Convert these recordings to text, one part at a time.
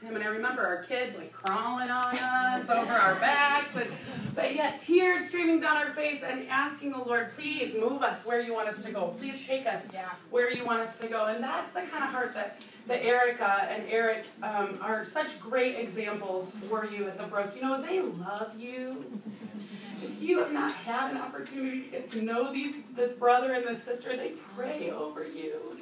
him. And I remember our kids like crawling on us over our backs, but, but yet tears streaming down our face and asking the Lord, please move us where you want us to go. Please take us where you want us to go. And that's the kind of heart that, that Erica and Eric um, are such great examples for you at the Brook. You know, they love you. If you have not had an opportunity to get to know these this brother and this sister, they pray over you.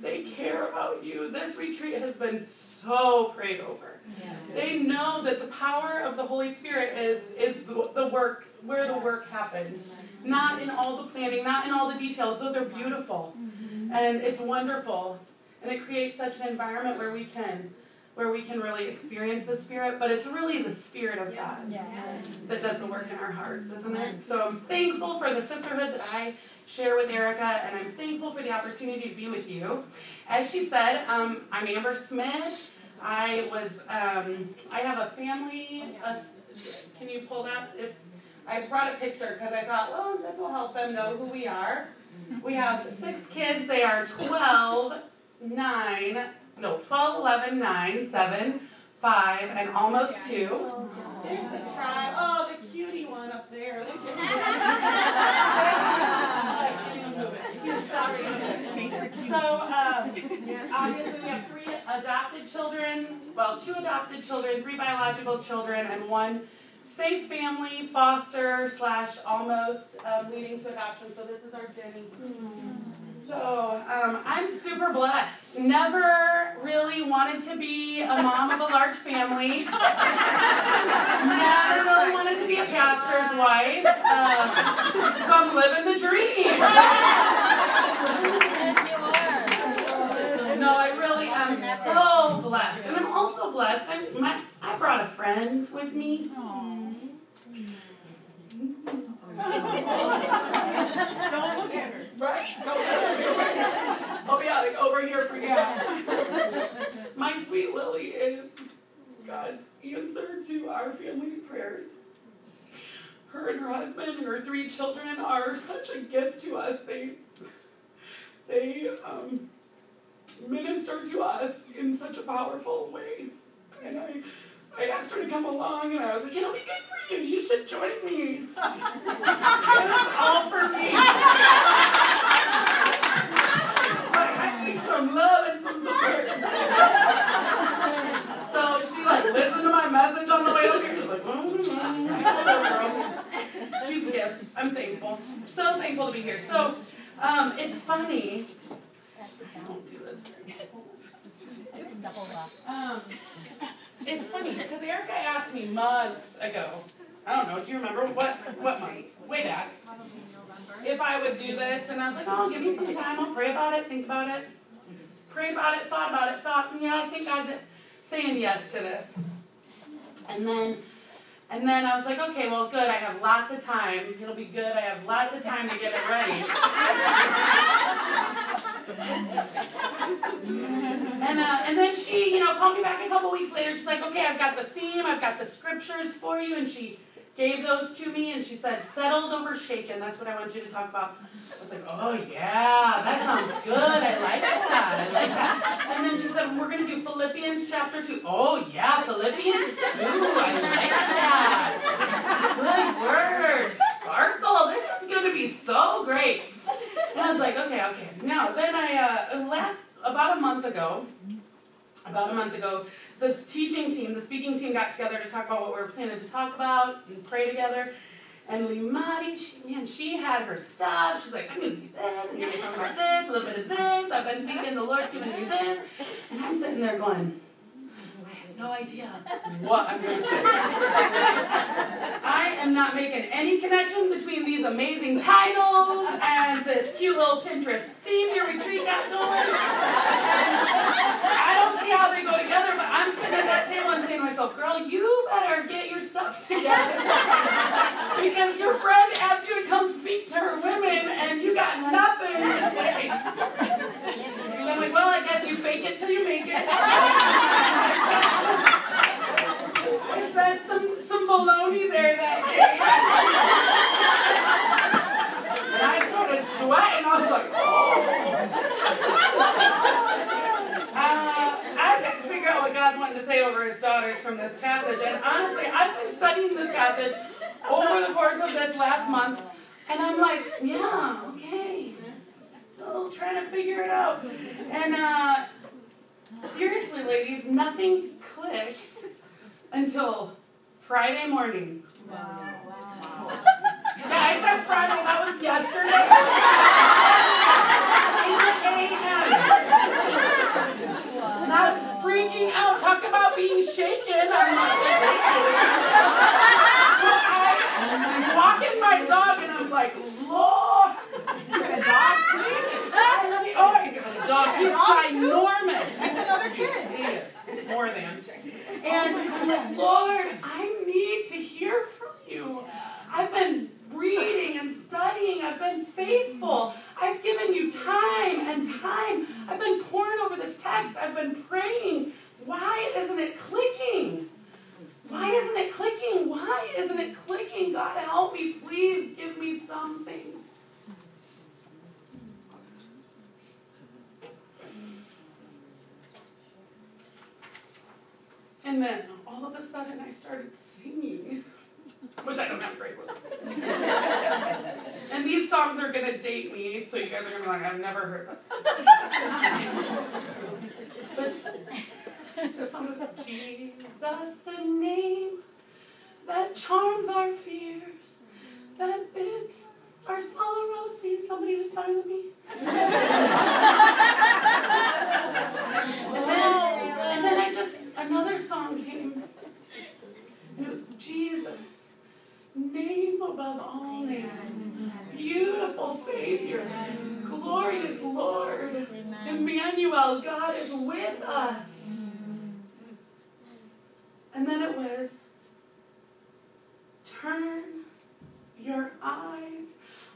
They care about you. This retreat has been so prayed over. Yeah. They know that the power of the Holy Spirit is is the, the work where the work happens. Not in all the planning, not in all the details. Those are beautiful. Mm-hmm. And it's wonderful. And it creates such an environment where we can where we can really experience the Spirit, but it's really the Spirit of God yes. that does the work in our hearts, isn't it? So I'm thankful for the sisterhood that I share with Erica, and I'm thankful for the opportunity to be with you. As she said, um, I'm Amber Smith. I was, um, I have a family. A, can you pull that? If I brought a picture because I thought, well, this will help them know who we are. We have six kids. They are 12, 9, no, 12, 11, 9, 7, 5, and almost 2. There's the tribe. Oh, the cutie one up there. so, um, obviously, we have three adopted children, well, two adopted children, three biological children, and one safe family, foster, slash almost um, leading to adoption. So, this is our Jenny. So um, I'm super blessed. Never really wanted to be a mom of a large family. Never really wanted to be a pastor's wife. Uh, so I'm living the dream. Yes, you are. No, I really am so blessed. And I'm also blessed. I, my, I brought a friend with me. Aww. Don't look at her. Right? oh yeah, like over here for yeah. My sweet Lily is God's answer to our family's prayers. Her and her husband and her three children are such a gift to us. They they um, minister to us in such a powerful way. And I I asked her to come along, and I was like, it'll be good for you. You should join me. it's all for me. I need some love and some support. so she like listened to my message on the way over here. Like, oh, she's a gift. I'm thankful. So thankful to be here. So um, it's funny. I don't do this Um, it's funny because Erica asked me months ago. I don't know. Do you remember what what month? Way back. If I would do this, and I was like, oh, give me some time. I'll pray about it, think about it, pray about it, thought about it, thought, yeah, I think God's saying yes to this. And then and then I was like, okay, well, good. I have lots of time. It'll be good. I have lots of time to get it ready. and uh, and then she, you know, called me back a couple weeks later. She's like, okay, I've got the theme. I've got the scriptures for you. And she gave those to me, and she said, settled over shaken. That's what I want you to talk about. I was like, oh, yeah, that sounds good. I like that. I like that. And then she said, we're going to do Philippians chapter 2. Oh, yeah, Philippians 2. I like that. Good word. Sparkle. This is going to be so great. And I was like, okay, okay. Now, then I, uh, last, about a month ago, about a month ago, this teaching team, the speaking team got together to talk about what we were planning to talk about and pray together. And Limati, man, she had her stuff. She's like, I'm going to do this, I'm going to talk about this, a little bit of this. I've been thinking the Lord's given me this. And I'm sitting there going, no idea what I'm going to say. I am not making any connection between these amazing titles and this cute little Pinterest theme your retreat got going. I don't see how they go together, but I'm sitting at that table and saying to myself, girl, you better get your stuff together. because your friend asked you to come speak to her women and you got nothing to say. I'm like, well, I guess you fake it till you make it. Said some, some baloney there that day. and I started sweating. I was like, oh. uh, I got to figure out what God's wanting to for his daughters from this passage. And honestly, I've been studying this passage over the course of this last month, and I'm like, yeah, okay. Still trying to figure it out. And uh, seriously, ladies, nothing clicked until Friday morning. Wow. wow. Yeah, I said Friday, that was yesterday. 8 a.m. And I was freaking out. Talk about being shaken. I'm not so I walking my dog and I'm like, Lord. A dog too? Oh, I got a dog. He's ginormous. He's another kid. He is. More than. And Lord, I need to hear from you. I've been reading and studying. I've been faithful. I've given you time and time. I've been poring over this text. I've been praying. Why isn't it clicking? Why isn't it clicking? Why isn't it clicking? God, help me. Please give me something. And then all of a sudden I started singing which I don't have great with. and these songs are gonna date me, so you guys are gonna be like, I've never heard but the song is Jesus, the name that charms our fears, that bids our sorrow. See somebody who's silent me. and, then, and then I just another song came. And it was Jesus name above all names. Beautiful Savior, glorious Lord, Emmanuel, God is with us. And then it was turn your eyes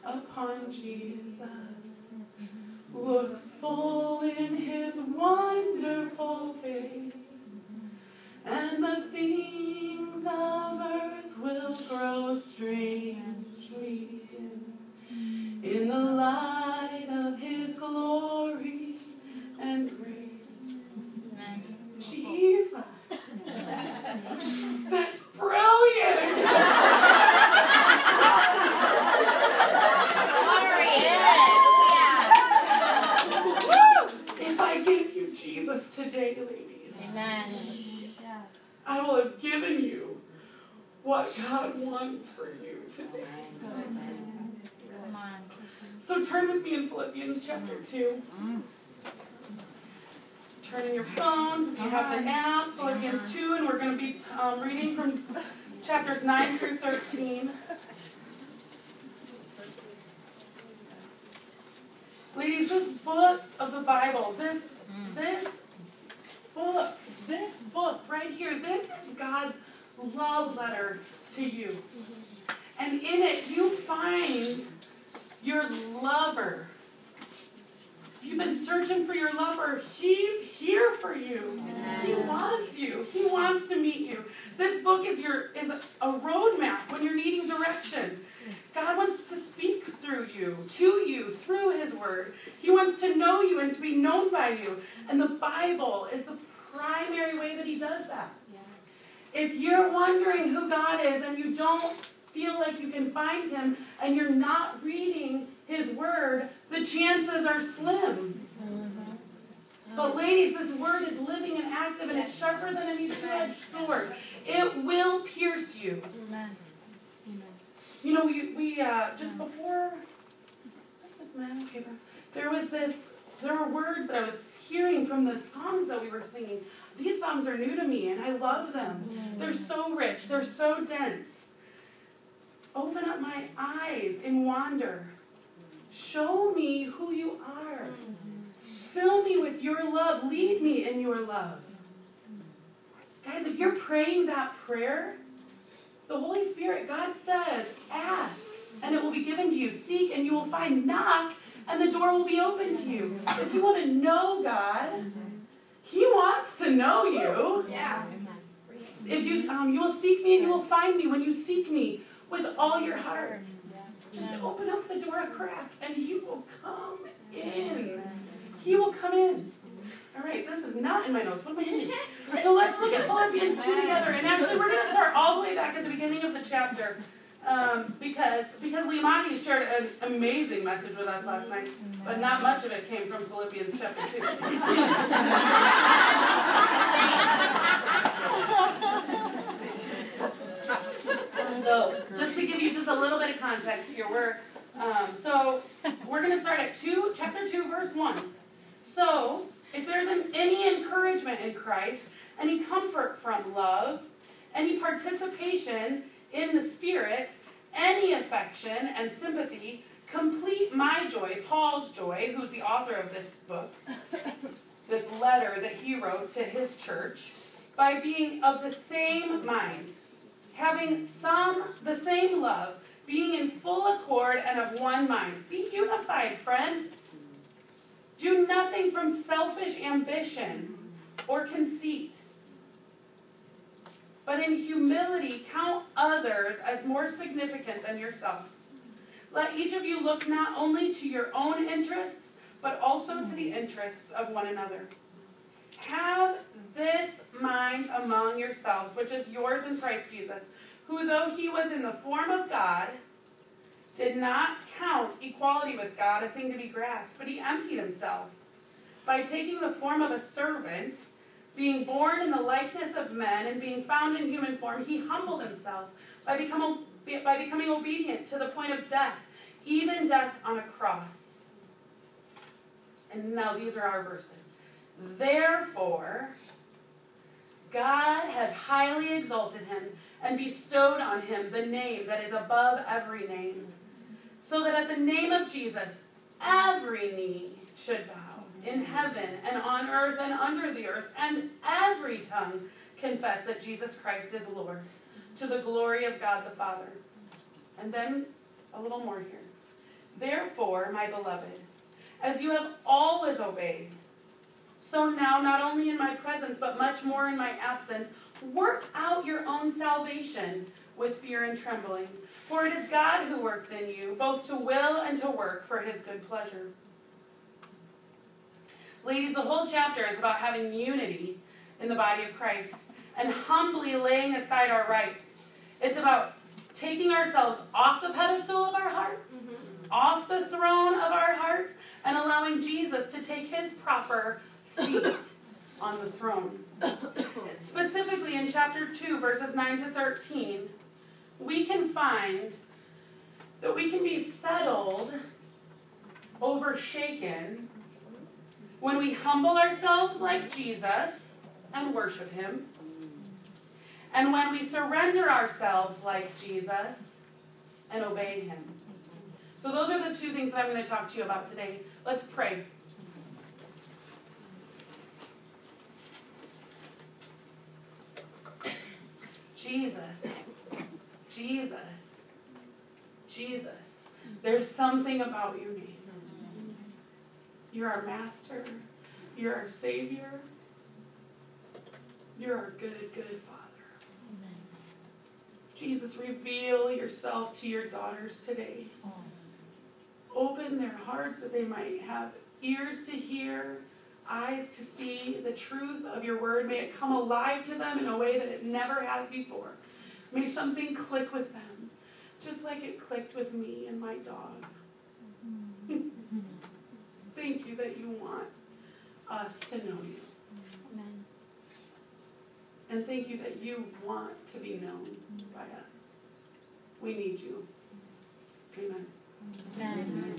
upon Jesus. Look full in his wonderful face, and the things of earth will grow strangely dim in the light of His glory and grace. Jesus. That's brilliant. if I give you Jesus today, ladies, Amen. I will have given you what God wants for you today. So turn with me in Philippians chapter 2. Turn in your phones if you have the app, Philippians 2, and we're going to be um, reading from chapters 9 through 13. Ladies, this book of the Bible, this, this right here, this is God's love letter to you. And in it, you find your lover. If you've been searching for your lover, he's here for you. He wants you. He wants to meet you. This book is your is a, a roadmap when you're needing direction. God wants to speak through you, to you, through His Word. He wants to know you and to be known by you. And the Bible is the primary way that He does that. If you're wondering who God is and you don't feel like you can find him and you're not reading his word, the chances are slim. But ladies, this word is living and active and it's sharper than any two-edged sword. It will pierce you. You know, we, we uh, just before, there was this, there were words that I was hearing from the songs that we were singing. These songs are new to me and I love them. Mm. They're so rich, they're so dense. Open up my eyes and wander. Show me who you are. Fill me with your love. Lead me in your love. Guys, if you're praying that prayer, the Holy Spirit, God says, ask and it will be given to you. Seek and you will find. Knock and the door will be open to you. If you want to know God, he wants to know you. Yeah. If you um, you will seek me and you will find me when you seek me with all your heart. Just open up the door a crack and he will come in. He will come in. All right, this is not in my notes. What am I doing? So let's look at Philippians 2 together. And actually, we're going to start all the way back at the beginning of the chapter. Um, because because Liamani shared an amazing message with us last night, but not much of it came from Philippians chapter 2. so, just to give you just a little bit of context here, we're um, so we're going to start at two, chapter two, verse one. So, if there's an, any encouragement in Christ, any comfort from love, any participation in the Spirit, any affection and sympathy, complete my joy, Paul's joy, who's the author of this book, this letter that he wrote to his church, by being of the same mind, having some the same love, being in full accord and of one mind. Be unified, friends. Do nothing from selfish ambition or conceit but in humility count others as more significant than yourself. Let each of you look not only to your own interests, but also to the interests of one another. Have this mind among yourselves, which is yours in Christ Jesus, who, though he was in the form of God, did not count equality with God a thing to be grasped, but he emptied himself by taking the form of a servant being born in the likeness of men and being found in human form, he humbled himself by, become, by becoming obedient to the point of death, even death on a cross. And now these are our verses. Therefore, God has highly exalted him and bestowed on him the name that is above every name, so that at the name of Jesus every knee should bow in heaven and on earth and under the earth, and every tongue confess that Jesus Christ is Lord, to the glory of God the Father. And then a little more here. Therefore, my beloved, as you have always obeyed, so now, not only in my presence, but much more in my absence, work out your own salvation with fear and trembling. For it is God who works in you, both to will and to work for his good pleasure. Ladies, the whole chapter is about having unity in the body of Christ and humbly laying aside our rights. It's about taking ourselves off the pedestal of our hearts, mm-hmm. off the throne of our hearts, and allowing Jesus to take his proper seat on the throne. Specifically in chapter 2, verses 9 to 13, we can find that we can be settled over shaken when we humble ourselves like Jesus and worship Him, and when we surrender ourselves like Jesus and obey Him. So, those are the two things that I'm going to talk to you about today. Let's pray. Jesus, Jesus, Jesus. There's something about name. You're our master. You're our Savior. You're our good, good Father. Amen. Jesus, reveal yourself to your daughters today. Open their hearts that they might have ears to hear, eyes to see the truth of your word. May it come alive to them in a way that it never has before. May something click with them, just like it clicked with me and my dog. Mm-hmm. Thank you that you want us to know you. Amen. And thank you that you want to be known by us. We need you. Amen. Amen.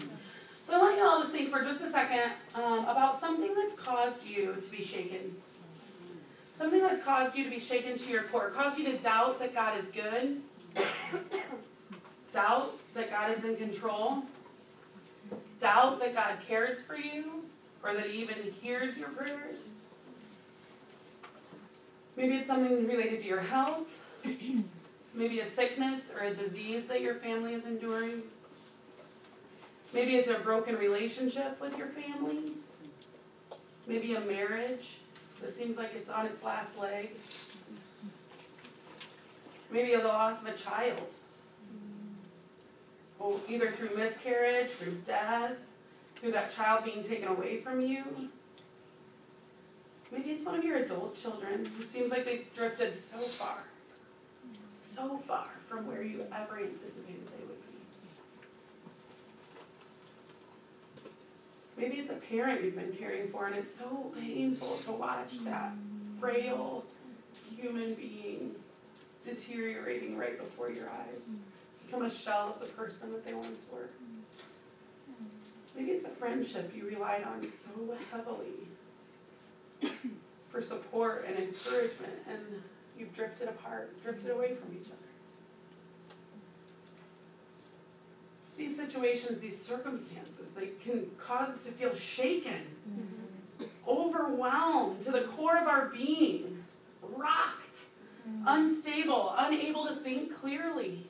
So I want you all to think for just a second um, about something that's caused you to be shaken. Something that's caused you to be shaken to your core, caused you to doubt that God is good, doubt that God is in control, doubt that God cares for you or that He even hears your prayers. Maybe it's something related to your health, maybe a sickness or a disease that your family is enduring. Maybe it's a broken relationship with your family. Maybe a marriage that seems like it's on its last leg. Maybe the loss of a child either through miscarriage, through death, through that child being taken away from you. Maybe it's one of your adult children who seems like they've drifted so far, so far from where you ever anticipated they would be. Maybe it's a parent you've been caring for, and it's so painful to watch that frail human being deteriorating right before your eyes, become a shell of the person that they once were. Maybe it's a friendship you relied on so heavily for support and encouragement, and you've drifted apart, drifted away from each other. These situations, these circumstances, they can cause us to feel shaken, mm-hmm. overwhelmed to the core of our being, rocked, mm-hmm. unstable, unable to think clearly.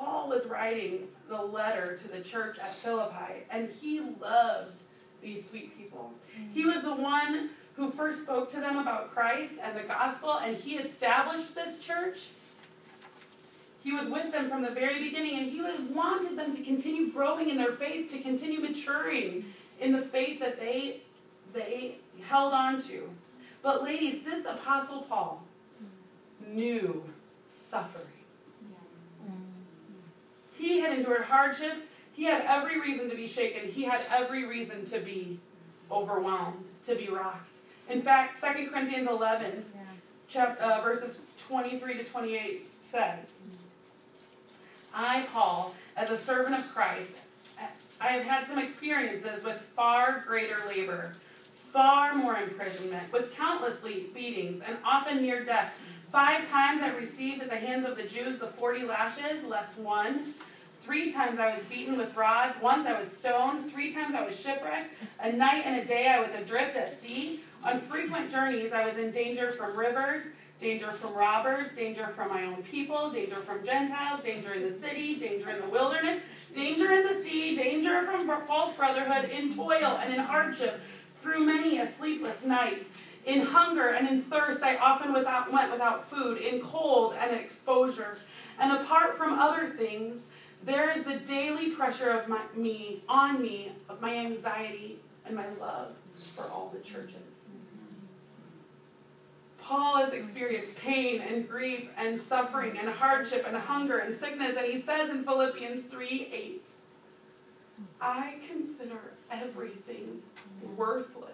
Paul was writing the letter to the church at Philippi, and he loved these sweet people. Mm-hmm. He was the one who first spoke to them about Christ and the gospel, and he established this church. He was with them from the very beginning, and he wanted them to continue growing in their faith, to continue maturing in the faith that they, they held on to. But, ladies, this Apostle Paul mm-hmm. knew suffering. He had endured hardship. He had every reason to be shaken. He had every reason to be overwhelmed, to be rocked. In fact, 2 Corinthians 11, yeah. chapter, uh, verses 23 to 28 says, I, Paul, as a servant of Christ, I have had some experiences with far greater labor, far more imprisonment, with countless beatings, and often near death. Five times I received at the hands of the Jews the forty lashes, less one. Three times I was beaten with rods. Once I was stoned. Three times I was shipwrecked. A night and a day I was adrift at sea. On frequent journeys I was in danger from rivers, danger from robbers, danger from my own people, danger from Gentiles, danger in the city, danger in the wilderness, danger in the sea, danger from false brotherhood, in toil and in hardship, through many a sleepless night. In hunger and in thirst, I often without, went without food, in cold and exposure. And apart from other things, there is the daily pressure of my, me, on me, of my anxiety and my love for all the churches. Paul has experienced pain and grief and suffering and hardship and hunger and sickness, and he says in Philippians 3 8, I consider everything worthless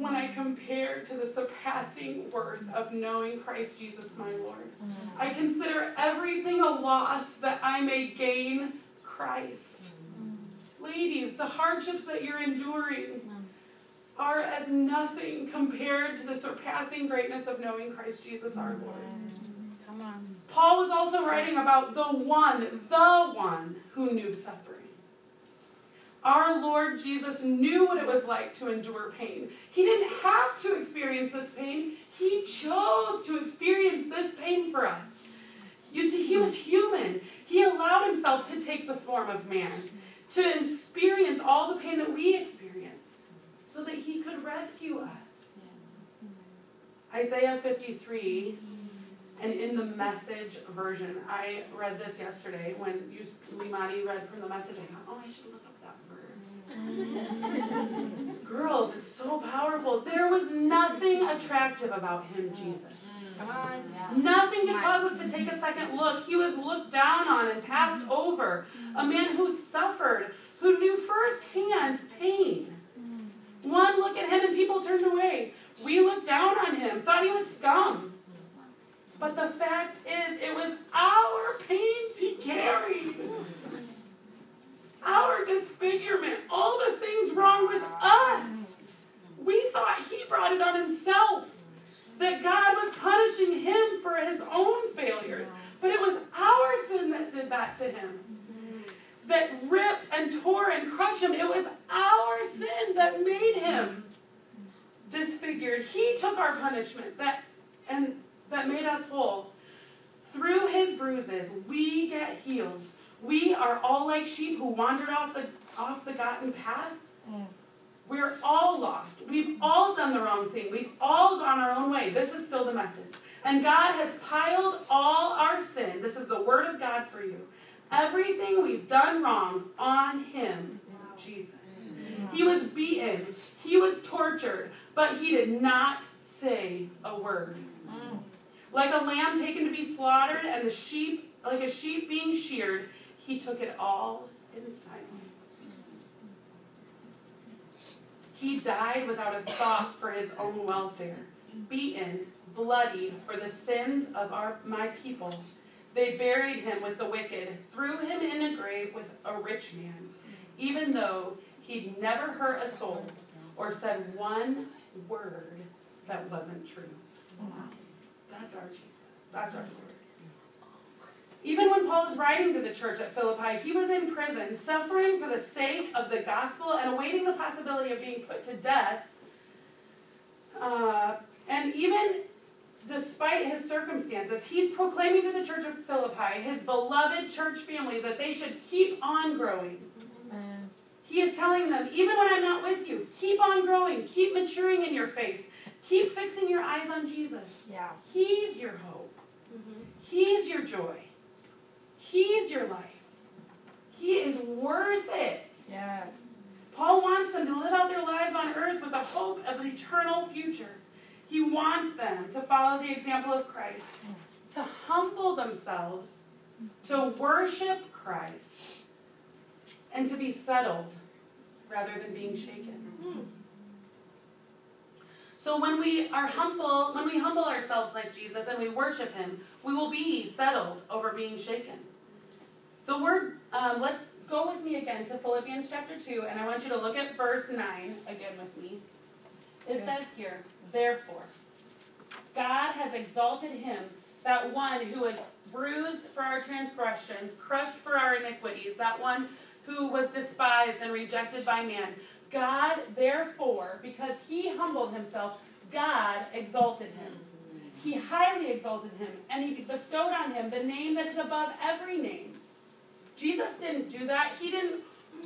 when I compare to the surpassing worth of knowing Christ Jesus my Lord. Mm. I consider everything a loss that I may gain Christ. Mm. Ladies, the hardships that you're enduring mm. are as nothing compared to the surpassing greatness of knowing Christ Jesus our Lord. Come on. Paul was also writing about the one, the one who knew suffering. Our Lord Jesus knew what it was like to endure pain. He didn't have to experience this pain, He chose to experience this pain for us. You see, He was human. He allowed Himself to take the form of man, to experience all the pain that we experience, so that He could rescue us. Isaiah 53 and in the message version, I read this yesterday when you, Limani read from the message. I thought, oh, I should look Girls, it's so powerful. There was nothing attractive about him, Jesus. Come on. Nothing to cause us to take a second look. He was looked down on and passed over. A man who suffered, who knew firsthand pain. One look at him and people turned away. We looked down on him, thought he was scum. But the fact is, it was our pains he carried our disfigurement, all the things wrong with us. We thought he brought it on himself, that God was punishing him for his own failures. But it was our sin that did that to him, that ripped and tore and crushed him. It was our sin that made him disfigured. He took our punishment that and that made us whole. Through his bruises, we get healed. We are all like sheep who wandered off the off the gotten path. Mm. We're all lost. We've all done the wrong thing. We've all gone our own way. This is still the message. And God has piled all our sin. This is the word of God for you. Everything we've done wrong on Him, Jesus. He was beaten. He was tortured. But he did not say a word. Like a lamb taken to be slaughtered and the sheep, like a sheep being sheared, he took it all in silence. He died without a thought for his own welfare, beaten, bloodied for the sins of our, my people. They buried him with the wicked, threw him in a grave with a rich man, even though he'd never hurt a soul or said one word that wasn't true. That's our Jesus. That's our Lord. Even when Paul was writing to the church at Philippi, he was in prison, suffering for the sake of the gospel and awaiting the possibility of being put to death. Uh, and even despite his circumstances, he's proclaiming to the church of Philippi, his beloved church family, that they should keep on growing. Amen. He is telling them, even when I'm not with you, keep on growing, keep maturing in your faith, keep fixing your eyes on Jesus. Yeah. He's your hope. Mm-hmm. He's your joy. He's your life. He is worth it. Yes. Paul wants them to live out their lives on earth with the hope of an eternal future. He wants them to follow the example of Christ, to humble themselves, to worship Christ, and to be settled rather than being shaken. Mm-hmm. So when we are humble, when we humble ourselves like Jesus and we worship Him, we will be settled over being shaken. The word, um, let's go with me again to Philippians chapter 2, and I want you to look at verse 9 again with me. It says here, therefore, God has exalted him, that one who was bruised for our transgressions, crushed for our iniquities, that one who was despised and rejected by man. God, therefore, because he humbled himself, God exalted him. He highly exalted him, and he bestowed on him the name that is above every name. Jesus didn't do that. He didn't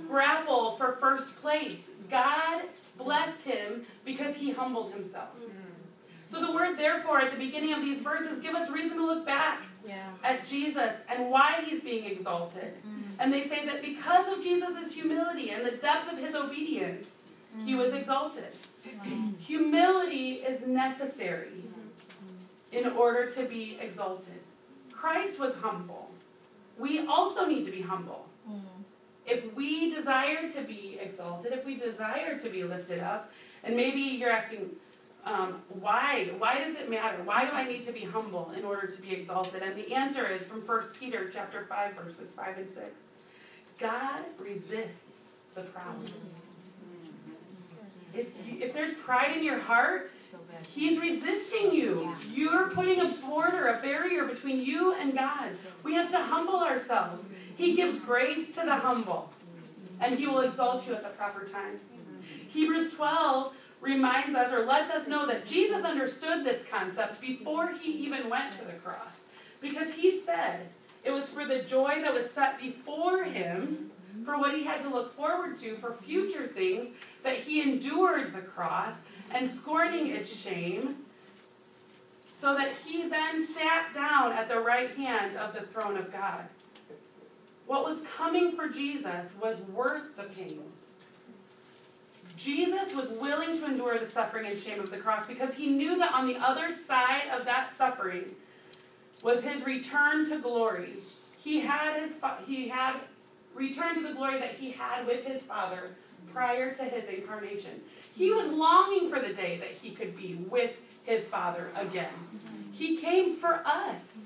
grapple for first place. God blessed him because he humbled himself. So the word therefore at the beginning of these verses give us reason to look back yeah. at Jesus and why he's being exalted. Mm. And they say that because of Jesus' humility and the depth of his obedience, mm. he was exalted. Mm. Humility is necessary in order to be exalted. Christ was humble. We also need to be humble. If we desire to be exalted, if we desire to be lifted up, and maybe you're asking, um, why? Why does it matter? Why do I need to be humble in order to be exalted? And the answer is from 1 Peter chapter 5, verses 5 and 6. God resists the proud. If, if there's pride in your heart, He's resisting you. You're putting a border, a barrier between you and God. We have to humble ourselves. He gives grace to the humble, and He will exalt you at the proper time. Hebrews 12 reminds us or lets us know that Jesus understood this concept before he even went to the cross. Because he said it was for the joy that was set before him, for what he had to look forward to, for future things, that he endured the cross and scorning its shame, so that he then sat down at the right hand of the throne of God. What was coming for Jesus was worth the pain. Jesus was willing to endure the suffering and shame of the cross because he knew that on the other side of that suffering was his return to glory. He had his he had returned to the glory that he had with his Father prior to his incarnation. He was longing for the day that he could be with his Father again. He came for us.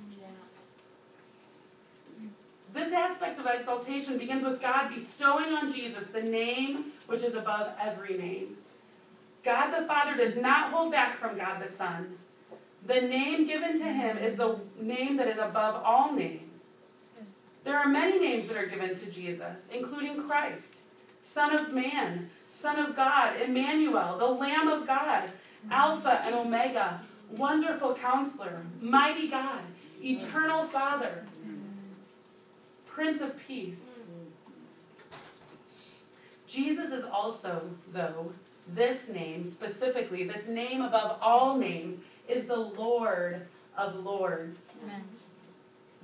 This aspect of exaltation begins with God bestowing on Jesus the name which is above every name. God the Father does not hold back from God the Son. The name given to him is the name that is above all names. There are many names that are given to Jesus, including Christ, Son of Man, Son of God, Emmanuel, the Lamb of God, Alpha and Omega, Wonderful Counselor, Mighty God, Eternal Father, Prince of Peace. Jesus is also, though, this name specifically, this name above all names, is the Lord of Lords. Amen.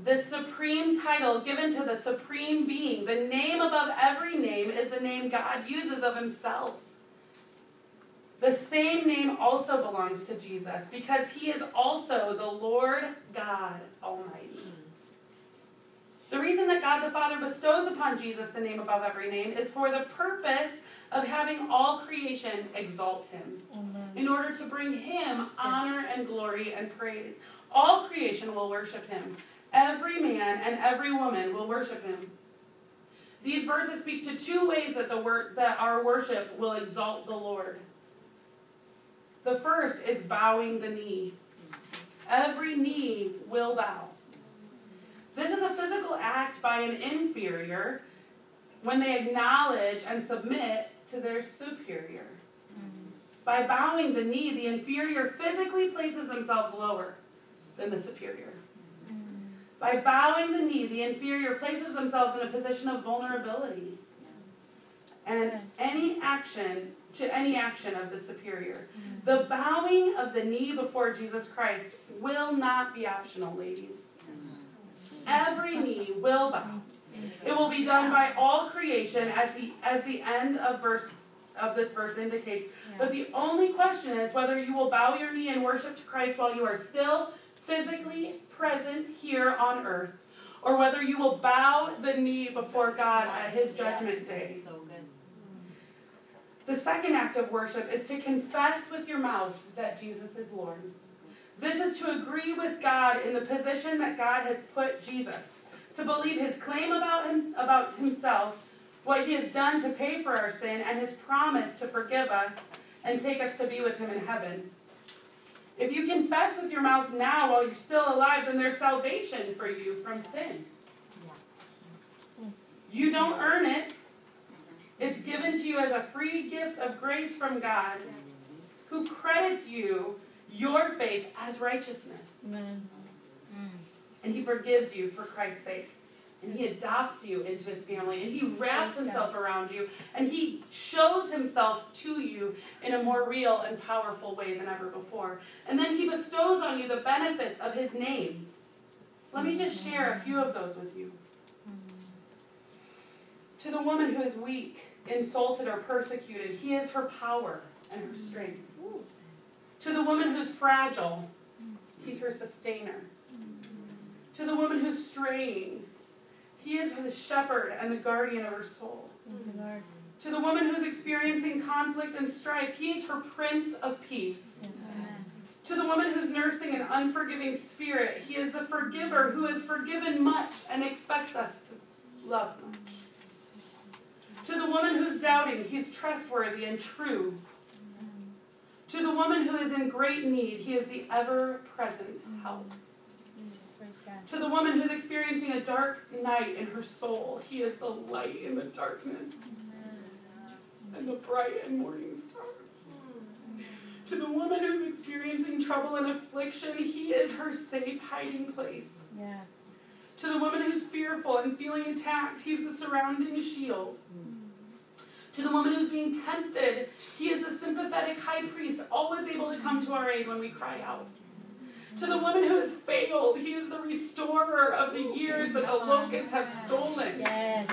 The supreme title given to the supreme being, the name above every name, is the name God uses of himself. The same name also belongs to Jesus because he is also the Lord God Almighty. The reason that God the Father bestows upon Jesus the name above every name is for the purpose of having all creation exalt him, Amen. in order to bring him honor and glory and praise. All creation will worship him. Every man and every woman will worship him. These verses speak to two ways that, the wor- that our worship will exalt the Lord. The first is bowing the knee. Every knee will bow. This is a physical act by an inferior when they acknowledge and submit to their superior. By bowing the knee, the inferior physically places themselves lower than the superior. By bowing the knee, the inferior places themselves in a position of vulnerability and any action to any action of the superior. Mm-hmm. The bowing of the knee before Jesus Christ will not be optional, ladies. Every mm-hmm. knee will bow. It will be done by all creation as the as the end of verse of this verse indicates. But the only question is whether you will bow your knee and worship to Christ while you are still physically present here on earth, or whether you will bow the knee before God at his judgment day. So good. The second act of worship is to confess with your mouth that Jesus is Lord. This is to agree with God in the position that God has put Jesus, to believe his claim about him about himself, what he has done to pay for our sin, and his promise to forgive us and take us to be with him in heaven. If you confess with your mouth now while you're still alive, then there's salvation for you from sin. You don't earn it. It's given to you as a free gift of grace from God, who credits you your faith as righteousness. Amen. And he forgives you for Christ's sake. And he adopts you into his family. And he wraps himself around you. And he shows himself to you in a more real and powerful way than ever before. And then he bestows on you the benefits of his names. Let me just mm-hmm. share a few of those with you. Mm-hmm. To the woman who is weak, insulted, or persecuted, he is her power and her strength. Mm-hmm. To the woman who's fragile, he's her sustainer. To the woman who's straying, he is the shepherd and the guardian of her soul. To the woman who's experiencing conflict and strife, he is her prince of peace. To the woman who's nursing an unforgiving spirit, he is the forgiver who has forgiven much and expects us to love much. To the woman who's doubting, he's trustworthy and true. To the woman who is in great need, he is the ever present help. To the woman who's experiencing a dark night in her soul, he is the light in the darkness and the bright and morning star. To the woman who's experiencing trouble and affliction, he is her safe hiding place. Yes. To the woman who's fearful and feeling attacked, he's the surrounding shield. Mm. To the woman who's being tempted, he is the sympathetic high priest, always able to come to our aid when we cry out. To the woman who has failed, he is the restorer of the years that the locusts have stolen. Yes.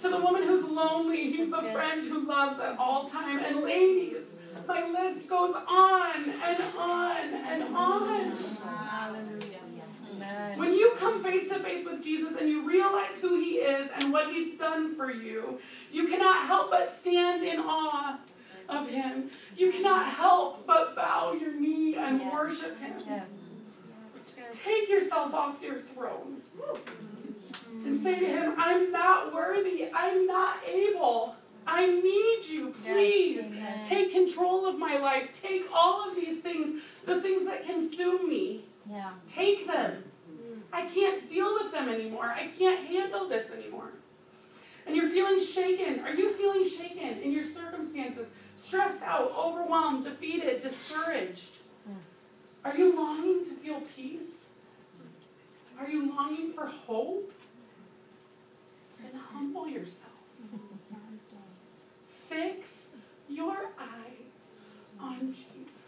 To the woman who's lonely, he's the friend who loves at all time. And ladies, my list goes on and on and on. Hallelujah. When you come face to face with Jesus and you realize who he is and what he's done for you, you cannot help but stand in awe of him. You cannot help but bow your knee and yes. worship him. Yes. Take yourself off your throne and say to him, I'm not worthy. I'm not able. I need you. Please yes. take control of my life. Take all of these things, the things that consume me. Yeah. Take them. I can't deal with them anymore. I can't handle this anymore. And you're feeling shaken. Are you feeling shaken in your circumstances? Stressed out, overwhelmed, defeated, discouraged? Are you longing to feel peace? Are you longing for hope? Then humble yourself. Fix your eyes on Jesus.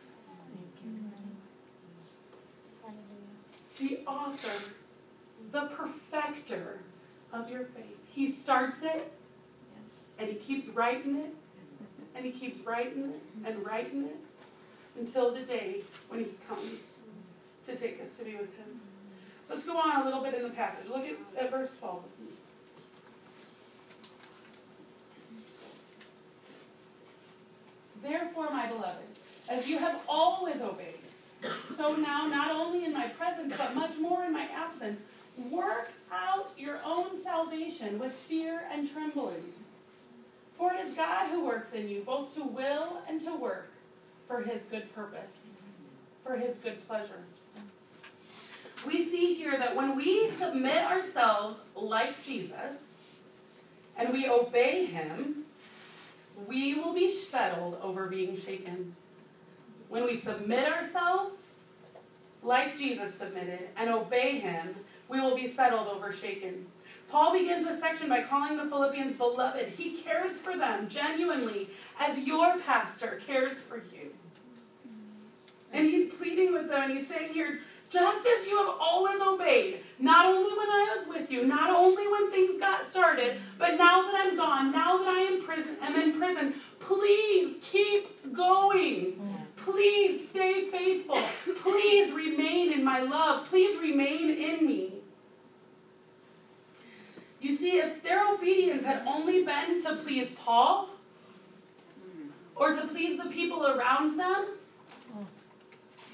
the author the perfecter of your faith. He starts it and he keeps writing it and he keeps writing it and writing it until the day when he comes to take us to be with him. Let's go on a little bit in the passage. Look at, at verse 12 Therefore, my beloved, as you have always obeyed, so now, not only in my presence, but much more in my absence, work out your own salvation with fear and trembling. For it is God who works in you, both to will and to work for his good purpose, for his good pleasure. We see here that when we submit ourselves like Jesus and we obey him, we will be settled over being shaken. When we submit ourselves like Jesus submitted and obey him, we will be settled over shaken. Paul begins this section by calling the Philippians beloved. He cares for them genuinely as your pastor cares for you. And he's pleading with them and he's saying here, just as you have always obeyed, not only when I was with you, not only when things got started, but now that I'm gone, now that I am, prison, am in prison, please keep going. Please stay faithful. Please remain in my love. Please remain in me. You see, if their obedience had only been to please Paul or to please the people around them,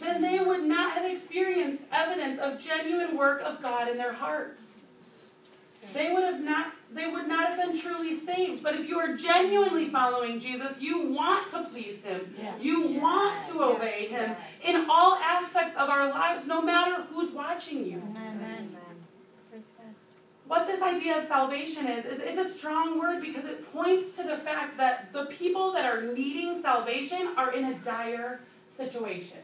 then they would not have experienced evidence of genuine work of God in their hearts. They would have not they would not have been truly saved. But if you are genuinely following Jesus, you want to please him. Yes. You yes. want to obey him yes. in all aspects of our lives, no matter who's watching you. Amen. What this idea of salvation is, is it's a strong word because it points to the fact that the people that are needing salvation are in a dire situation.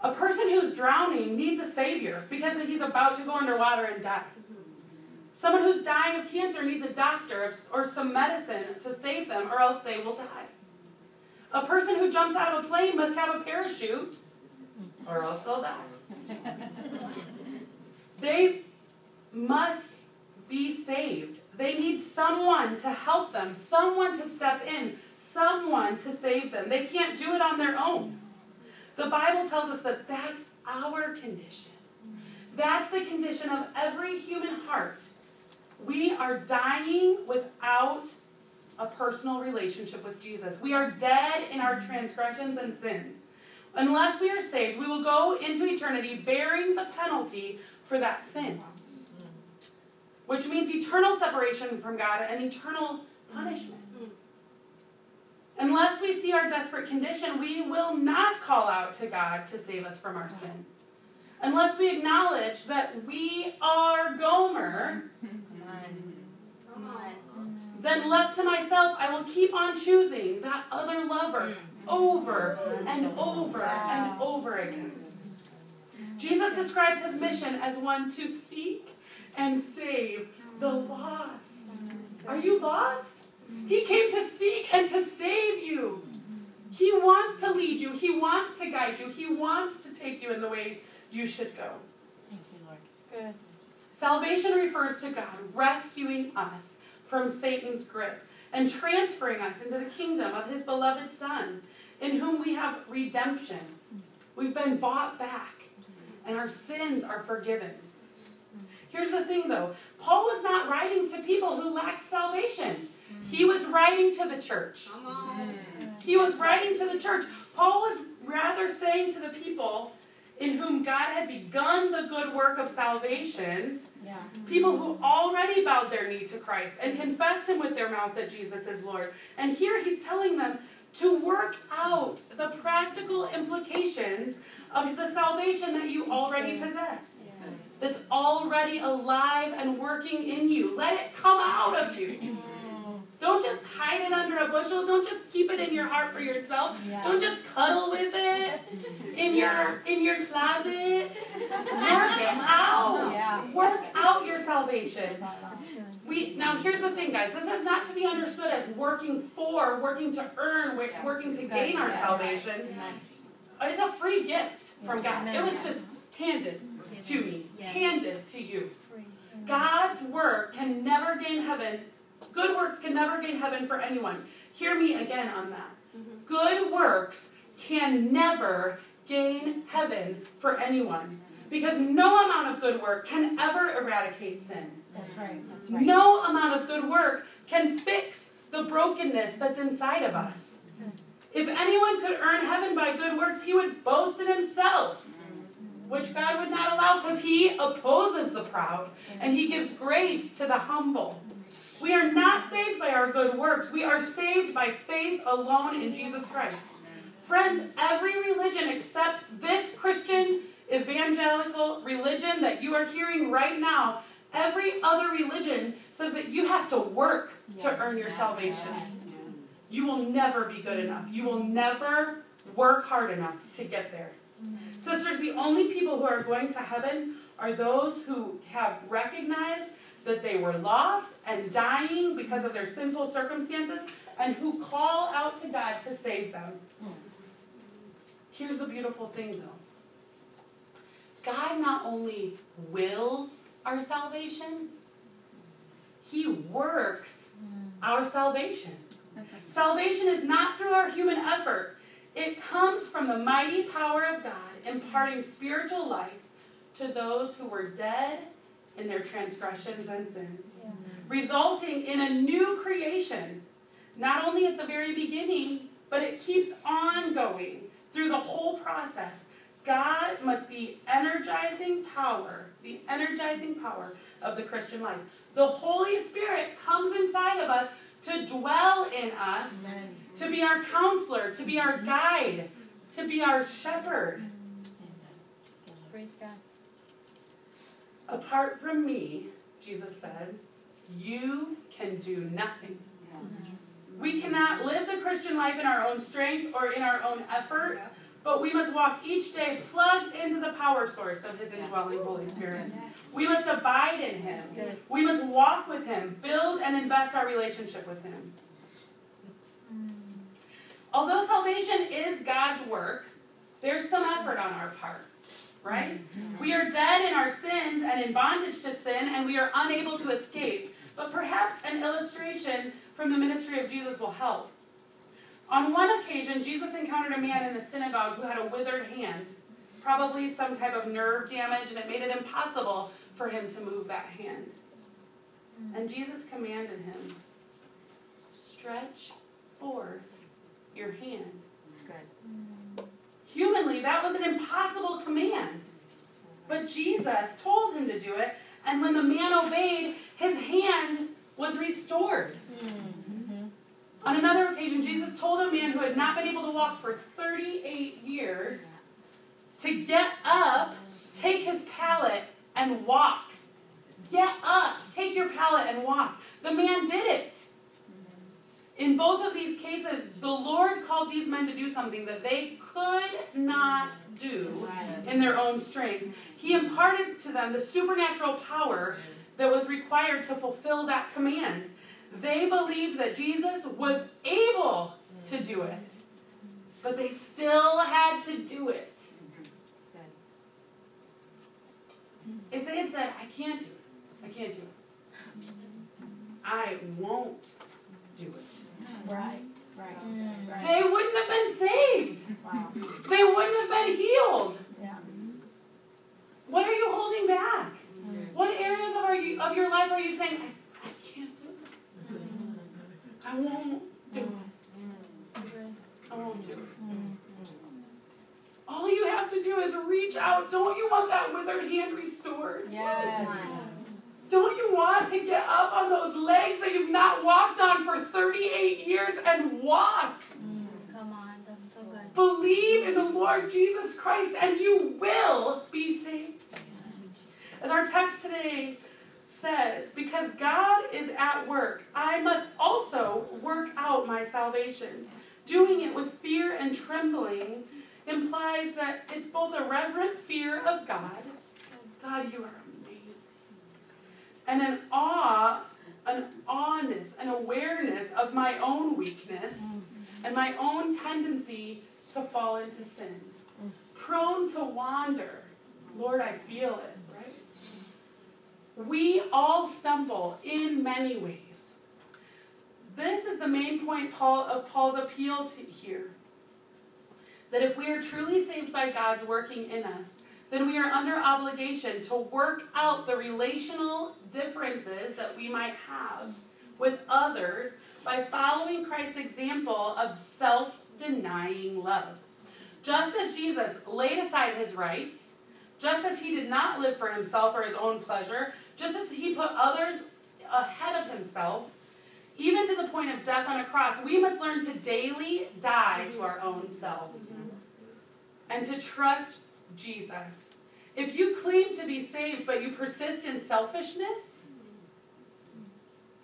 A person who's drowning needs a savior because he's about to go underwater and die. Someone who's dying of cancer needs a doctor or some medicine to save them, or else they will die. A person who jumps out of a plane must have a parachute, or else they'll die. they must be saved. They need someone to help them, someone to step in, someone to save them. They can't do it on their own. The Bible tells us that that's our condition. That's the condition of every human heart. We are dying without a personal relationship with Jesus. We are dead in our transgressions and sins. Unless we are saved, we will go into eternity bearing the penalty for that sin, which means eternal separation from God and eternal punishment. Unless we see our desperate condition, we will not call out to God to save us from our sin. Unless we acknowledge that we are Gomer, then left to myself, I will keep on choosing that other lover mm. over and over and over again. Jesus describes his mission as one to seek and save the lost. Are you lost? He came to seek and to save you. He wants to lead you. He wants to guide you. He wants to take you in the way you should go. Thank you, Lord. It's good. Salvation refers to God rescuing us from Satan's grip and transferring us into the kingdom of his beloved Son, in whom we have redemption. We've been bought back, and our sins are forgiven. Here's the thing, though Paul was not writing to people who lacked salvation. Mm-hmm. He was writing to the church. He was writing to the church. Paul was rather saying to the people in whom God had begun the good work of salvation, yeah. people who already bowed their knee to Christ and confessed Him with their mouth that Jesus is Lord. And here He's telling them to work out the practical implications of the salvation that you already possess. That's already alive and working in you. Let it come out of you. Don't just hide it under a bushel. Don't just keep it in your heart for yourself. Yeah. Don't just cuddle with it in your in your closet. Work it out. Yeah. Work out your salvation. We now here's the thing, guys. This is not to be understood as working for, working to earn, working to gain our salvation. It's a free gift from God. It was just handed to me, handed to you. God's work can never gain heaven. Good works can never gain heaven for anyone. Hear me again on that. Good works can never gain heaven for anyone. Because no amount of good work can ever eradicate sin. That's right. That's right. No amount of good work can fix the brokenness that's inside of us. If anyone could earn heaven by good works, he would boast in himself, which God would not allow because he opposes the proud and he gives grace to the humble. We are not saved by our good works. We are saved by faith alone in Jesus Christ. Friends, every religion except this Christian evangelical religion that you are hearing right now, every other religion says that you have to work to earn your salvation. You will never be good enough. You will never work hard enough to get there. Mm. Sisters, the only people who are going to heaven are those who have recognized that they were lost and dying because of their sinful circumstances and who call out to God to save them. Here's the beautiful thing though God not only wills our salvation, He works our salvation. Salvation is not through our human effort. It comes from the mighty power of God imparting spiritual life to those who were dead in their transgressions and sins, Yeah. resulting in a new creation, not only at the very beginning, but it keeps on going through the whole process. God must be energizing power, the energizing power of the Christian life. The Holy Spirit comes inside of us to dwell in us Amen. to be our counselor, to be our mm-hmm. guide, to be our shepherd. Praise God. Apart from me, Jesus said, you can do nothing. We cannot live the Christian life in our own strength or in our own effort, but we must walk each day plugged into the power source of His indwelling Holy Spirit. We must abide in Him. We must walk with Him, build and invest our relationship with Him. Mm. Although salvation is God's work, there's some effort on our part, right? We are dead in our sins and in bondage to sin, and we are unable to escape. But perhaps an illustration from the ministry of Jesus will help. On one occasion, Jesus encountered a man in the synagogue who had a withered hand, probably some type of nerve damage, and it made it impossible for him to move that hand. And Jesus commanded him, Stretch forth your hand. Humanly, that was an impossible command. But Jesus told him to do it, and when the man obeyed, his hand was restored. Mm-hmm. On another occasion, Jesus told a man who had not been able to walk for 38 years to get up, take his pallet, and walk. Get up, take your pallet, and walk. The man did it. In both of these cases, the Lord called these men to do something that they could not do in their own strength. He imparted to them the supernatural power that was required to fulfill that command. They believed that Jesus was able to do it, but they still had to do it. If they had said, I can't do it, I can't do it, I won't do it, Right. Right. Right. they wouldn't have been saved. Wow. They wouldn't have been healed. Yeah. What are you holding back? Mm-hmm. What areas of, are you, of your life are you saying, I, I can't do it? I won't do it. So. I won't do it. Mm-hmm. All you have to do is reach out. Don't you want that withered hand restored? Yes. Don't you want to get up on those legs that you've not walked on for 38 years and walk? Mm, come on, that's so good. Believe in the Lord Jesus Christ and you will be saved. As our text today says, because God is at work, I must also work out my salvation. Doing it with fear and trembling implies that it's both a reverent fear of God, God, you are and an awe, an awness, an awareness of my own weakness mm-hmm. and my own tendency to fall into sin, mm-hmm. prone to wander Lord, I feel it, right? We all stumble in many ways. This is the main point Paul, of Paul's appeal to here. That if we are truly saved by God's working in us, then we are under obligation to work out the relational differences that we might have with others by following Christ's example of self denying love. Just as Jesus laid aside his rights, just as he did not live for himself or his own pleasure, just as he put others ahead of himself, even to the point of death on a cross, we must learn to daily die to our own selves mm-hmm. and to trust Jesus. If you claim to be saved but you persist in selfishness,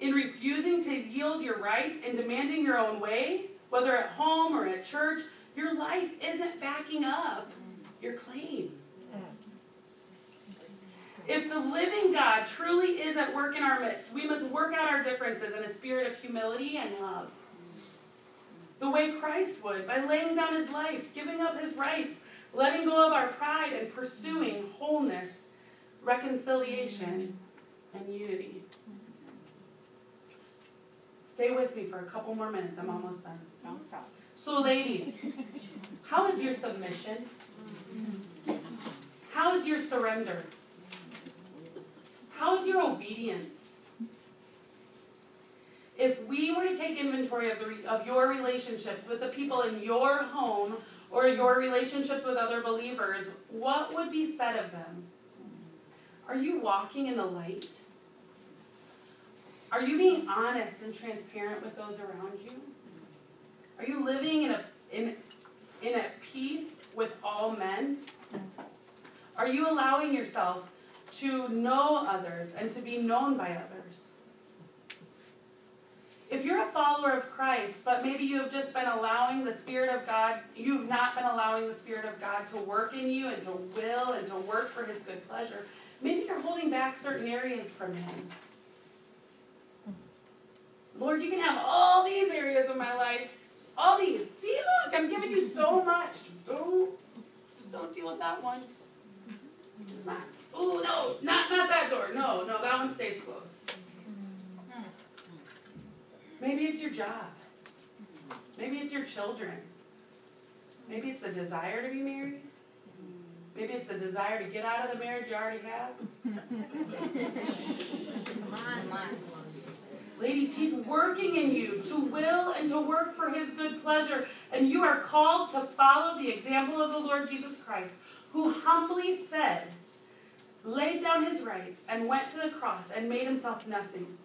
in refusing to yield your rights, and demanding your own way, whether at home or at church, your life isn't backing up your claim. If the living God truly is at work in our midst, we must work out our differences in a spirit of humility and love. The way Christ would, by laying down his life, giving up his rights, letting go of our pride, and pursuing wholeness, reconciliation, and unity. Stay with me for a couple more minutes. I'm almost done. Don't stop. So, ladies, how is your submission? How is your surrender? How is your obedience? If we were to take inventory of, the, of your relationships with the people in your home or your relationships with other believers, what would be said of them? Are you walking in the light? Are you being honest and transparent with those around you? Are you living in a in in a peace with all men? Are you allowing yourself to know others and to be known by others? If you're a follower of Christ, but maybe you have just been allowing the Spirit of God, you've not been allowing the Spirit of God to work in you and to will and to work for His good pleasure, maybe you're holding back certain areas from Him. Lord, you can have all these areas of my life, all these. See, look, I'm giving you so much. Don't, just don't deal with that one. Just not. Oh no, not not that door. No, no, that one stays closed. Maybe it's your job. Maybe it's your children. Maybe it's the desire to be married. Maybe it's the desire to get out of the marriage you already have. Come on. Ladies, He's working in you to will and to work for His good pleasure. And you are called to follow the example of the Lord Jesus Christ, who humbly said, laid down His rights, and went to the cross and made Himself nothing.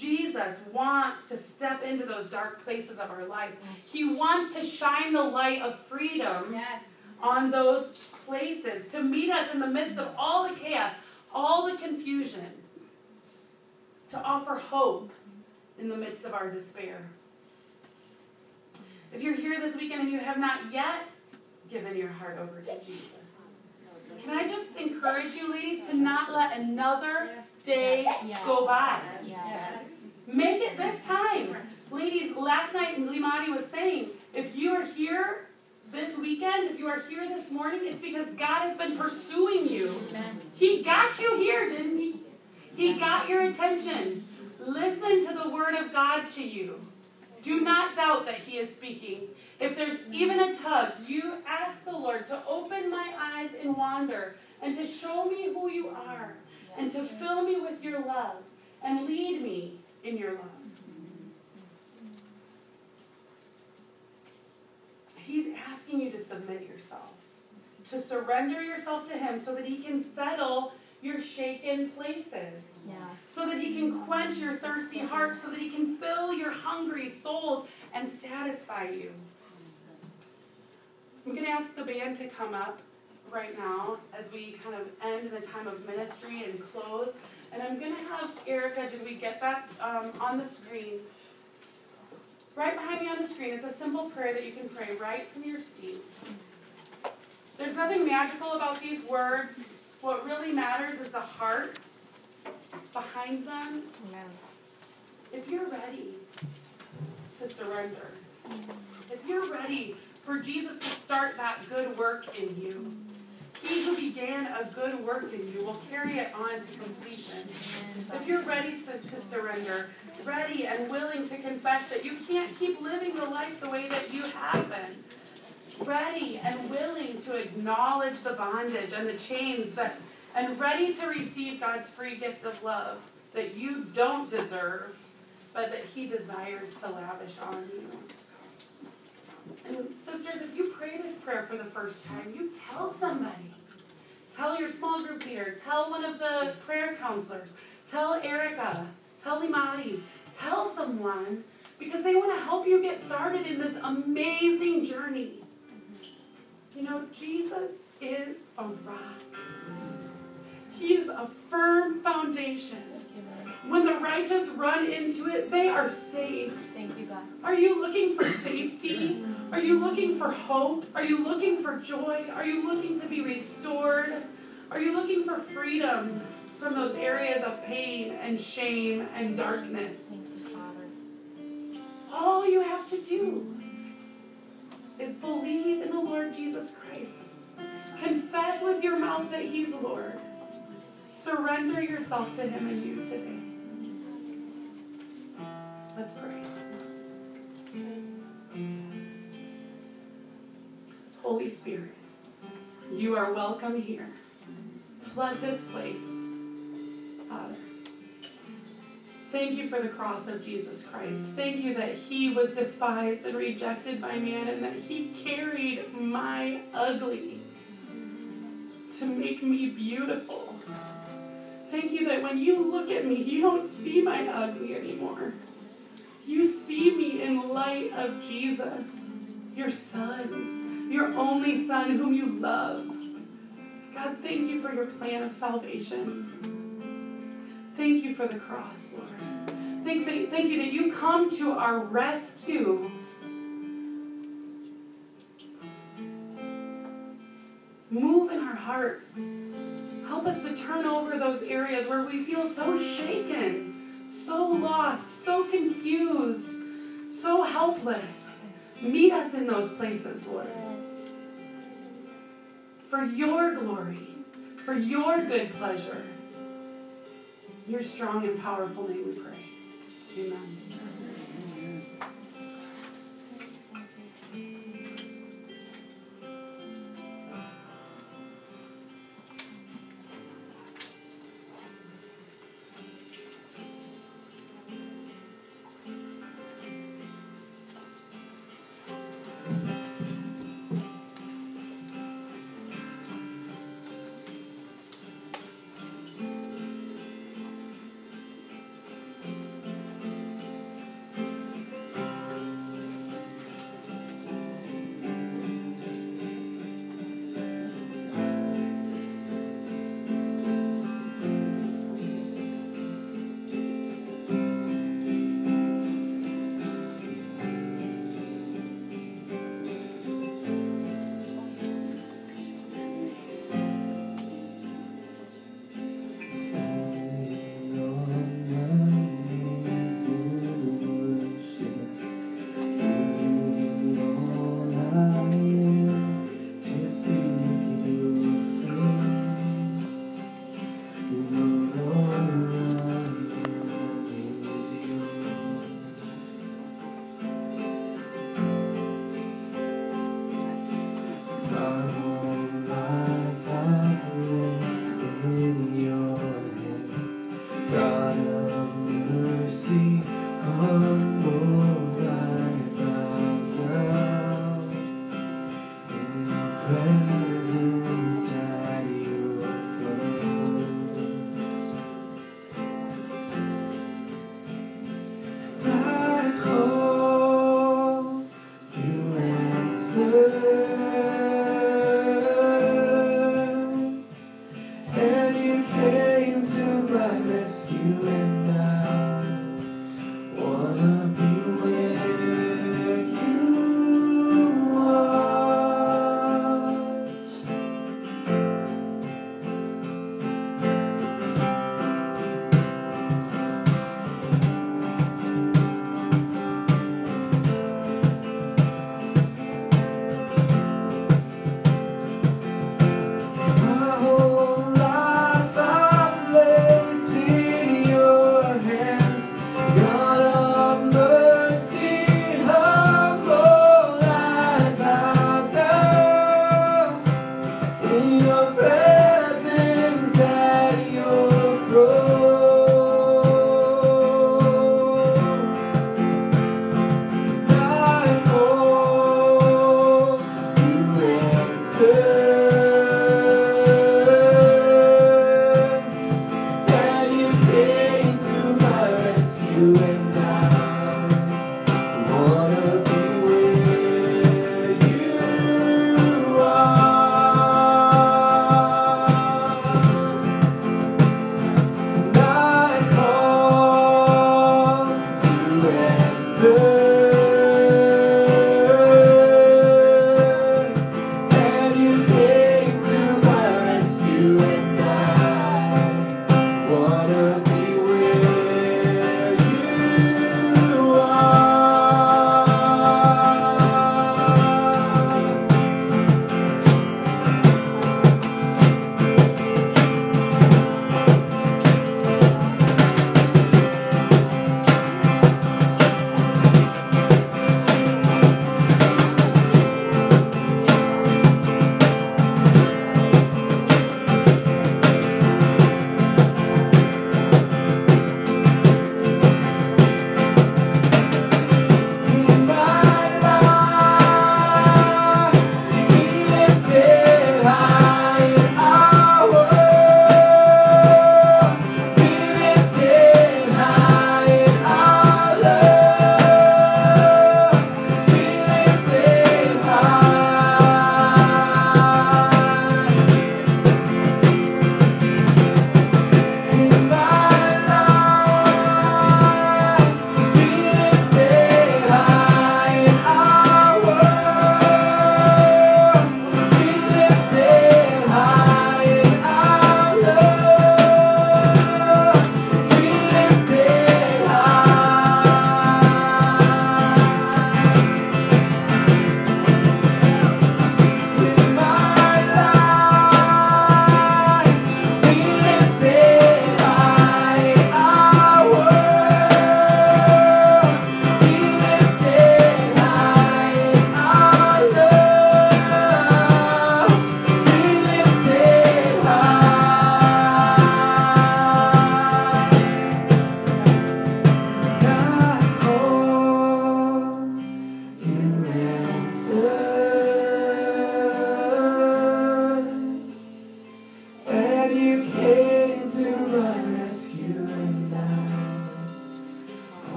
Jesus wants to step into those dark places of our life. He wants to shine the light of freedom Yes. on those places, to meet us in the midst of all the chaos, all the confusion, to offer hope in the midst of our despair. If you're here this weekend and you have not yet given your heart over to Jesus, can I just encourage you, ladies, to not let another day go by? Yes. Make it this time. Ladies, last night Imani was saying, if you are here this weekend, if you are here this morning, it's because God has been pursuing you. He got you here, didn't he? He got your attention. Listen to the word of God to you. Do not doubt that he is speaking. If there's even a tug, you ask the Lord to open my eyes and wander and to show me who you are and to fill me with your love and lead me in your love. He's asking you to submit yourself, to surrender yourself to Him so that He can settle your shaken places, Yeah. so that He can quench your thirsty heart, so that He can fill your hungry souls and satisfy you. I'm going to ask the band to come up right now as we kind of end the time of ministry and close. And I'm going to have Erica, did we get that um, on the screen? Right behind me on the screen, it's a simple prayer that you can pray right from your seat. There's nothing magical about these words. What really matters is the heart behind them. If you're ready to surrender, if you're ready for Jesus to start that good work in you, He who began a good work in you will carry it on to completion. If you're ready to, to surrender, ready and willing to confess that you can't keep living the life the way that you have been, ready and willing to acknowledge the bondage and the chains that, and ready to receive God's free gift of love that you don't deserve, but that He desires to lavish on you. And sisters, if you pray this prayer for the first time, you tell somebody. Tell your small group leader. Tell one of the prayer counselors. Tell Erica. Tell Imani. Tell someone because they want to help you get started in this amazing journey. You know, Jesus is a rock. He is a firm foundation. When the righteous run into it, they are safe. Thank you, God. Are you looking for safety? Are you looking for hope? Are you looking for joy? Are you looking to be restored? Are you looking for freedom from those areas of pain and shame and darkness? All you have to do is believe in the Lord Jesus Christ. Confess with your mouth that He's Lord. Surrender yourself to Him and you today. Let's pray. Holy Spirit, you are welcome here. Flood this place, Father. Thank you for the cross of Jesus Christ. Thank you that he was despised and rejected by man and that he carried my ugly to make me beautiful. Thank you that when you look at me, you don't see my ugly anymore. You see me in light of Jesus, your son, your only son whom you love. God, thank you for your plan of salvation. Thank you for the cross, Lord. Thank, thank, thank you that you come to our rescue. Move in our hearts. Help us to turn over those areas where we feel so shaken, so lost, so confused, so helpless. Meet us in those places, Lord. For your glory, for your good pleasure. Your strong and powerful name we pray. Amen.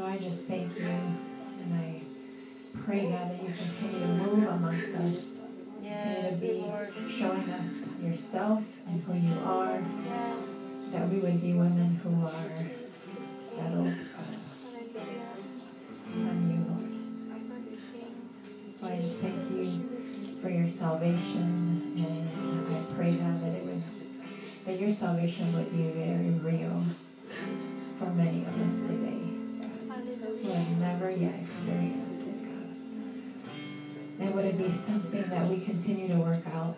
so I just thank you. And I pray, God, that you continue to move amongst us. Yes, to be showing us yourself and who you are. Yes. That we would be women who are settled uh, on you, Lord. So I just thank you for your salvation. And I pray, God, that it would that your salvation would be very real for many of us today who have never yet experienced it, God. And would it be something that we continue to work out?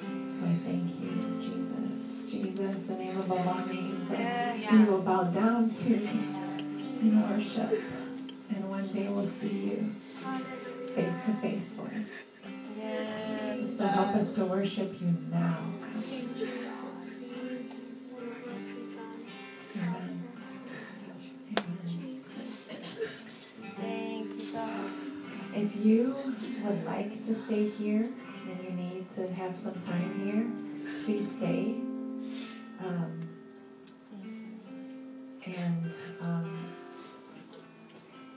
So I thank you, Jesus. Jesus, the name of all names that we will bow down to me in worship. And one day we'll see you face to face, Lord. Yes. So help us to worship you now. You would like to stay here and you need to have some time here, please stay. Um, and um,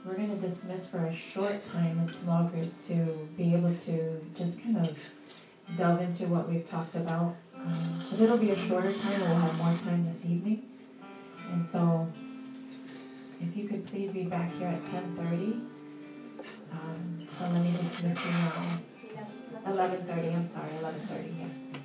we're going to dismiss for a short time in small group to be able to just kind of delve into what we've talked about. Um, but it'll be a shorter time, we'll have more time this evening. And so, if you could please be back here at 10:30. Um, so let me dismiss you now. Eleven thirty, I'm sorry, eleven thirty, yes.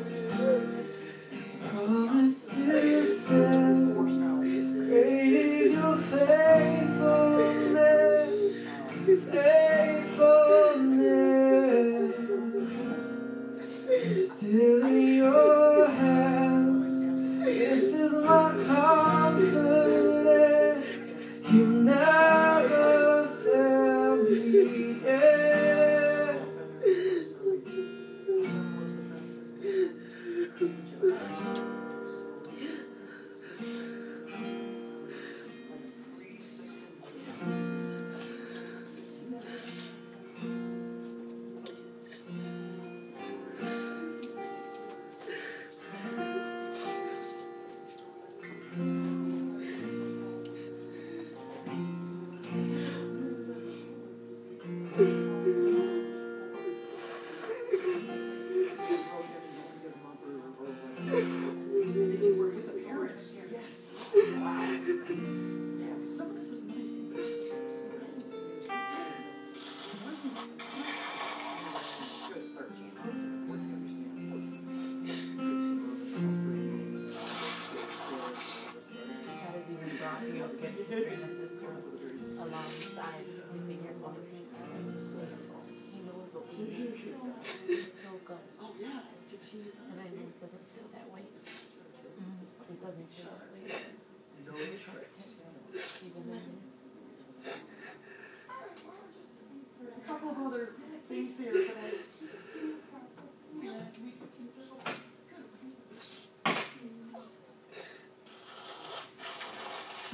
Promises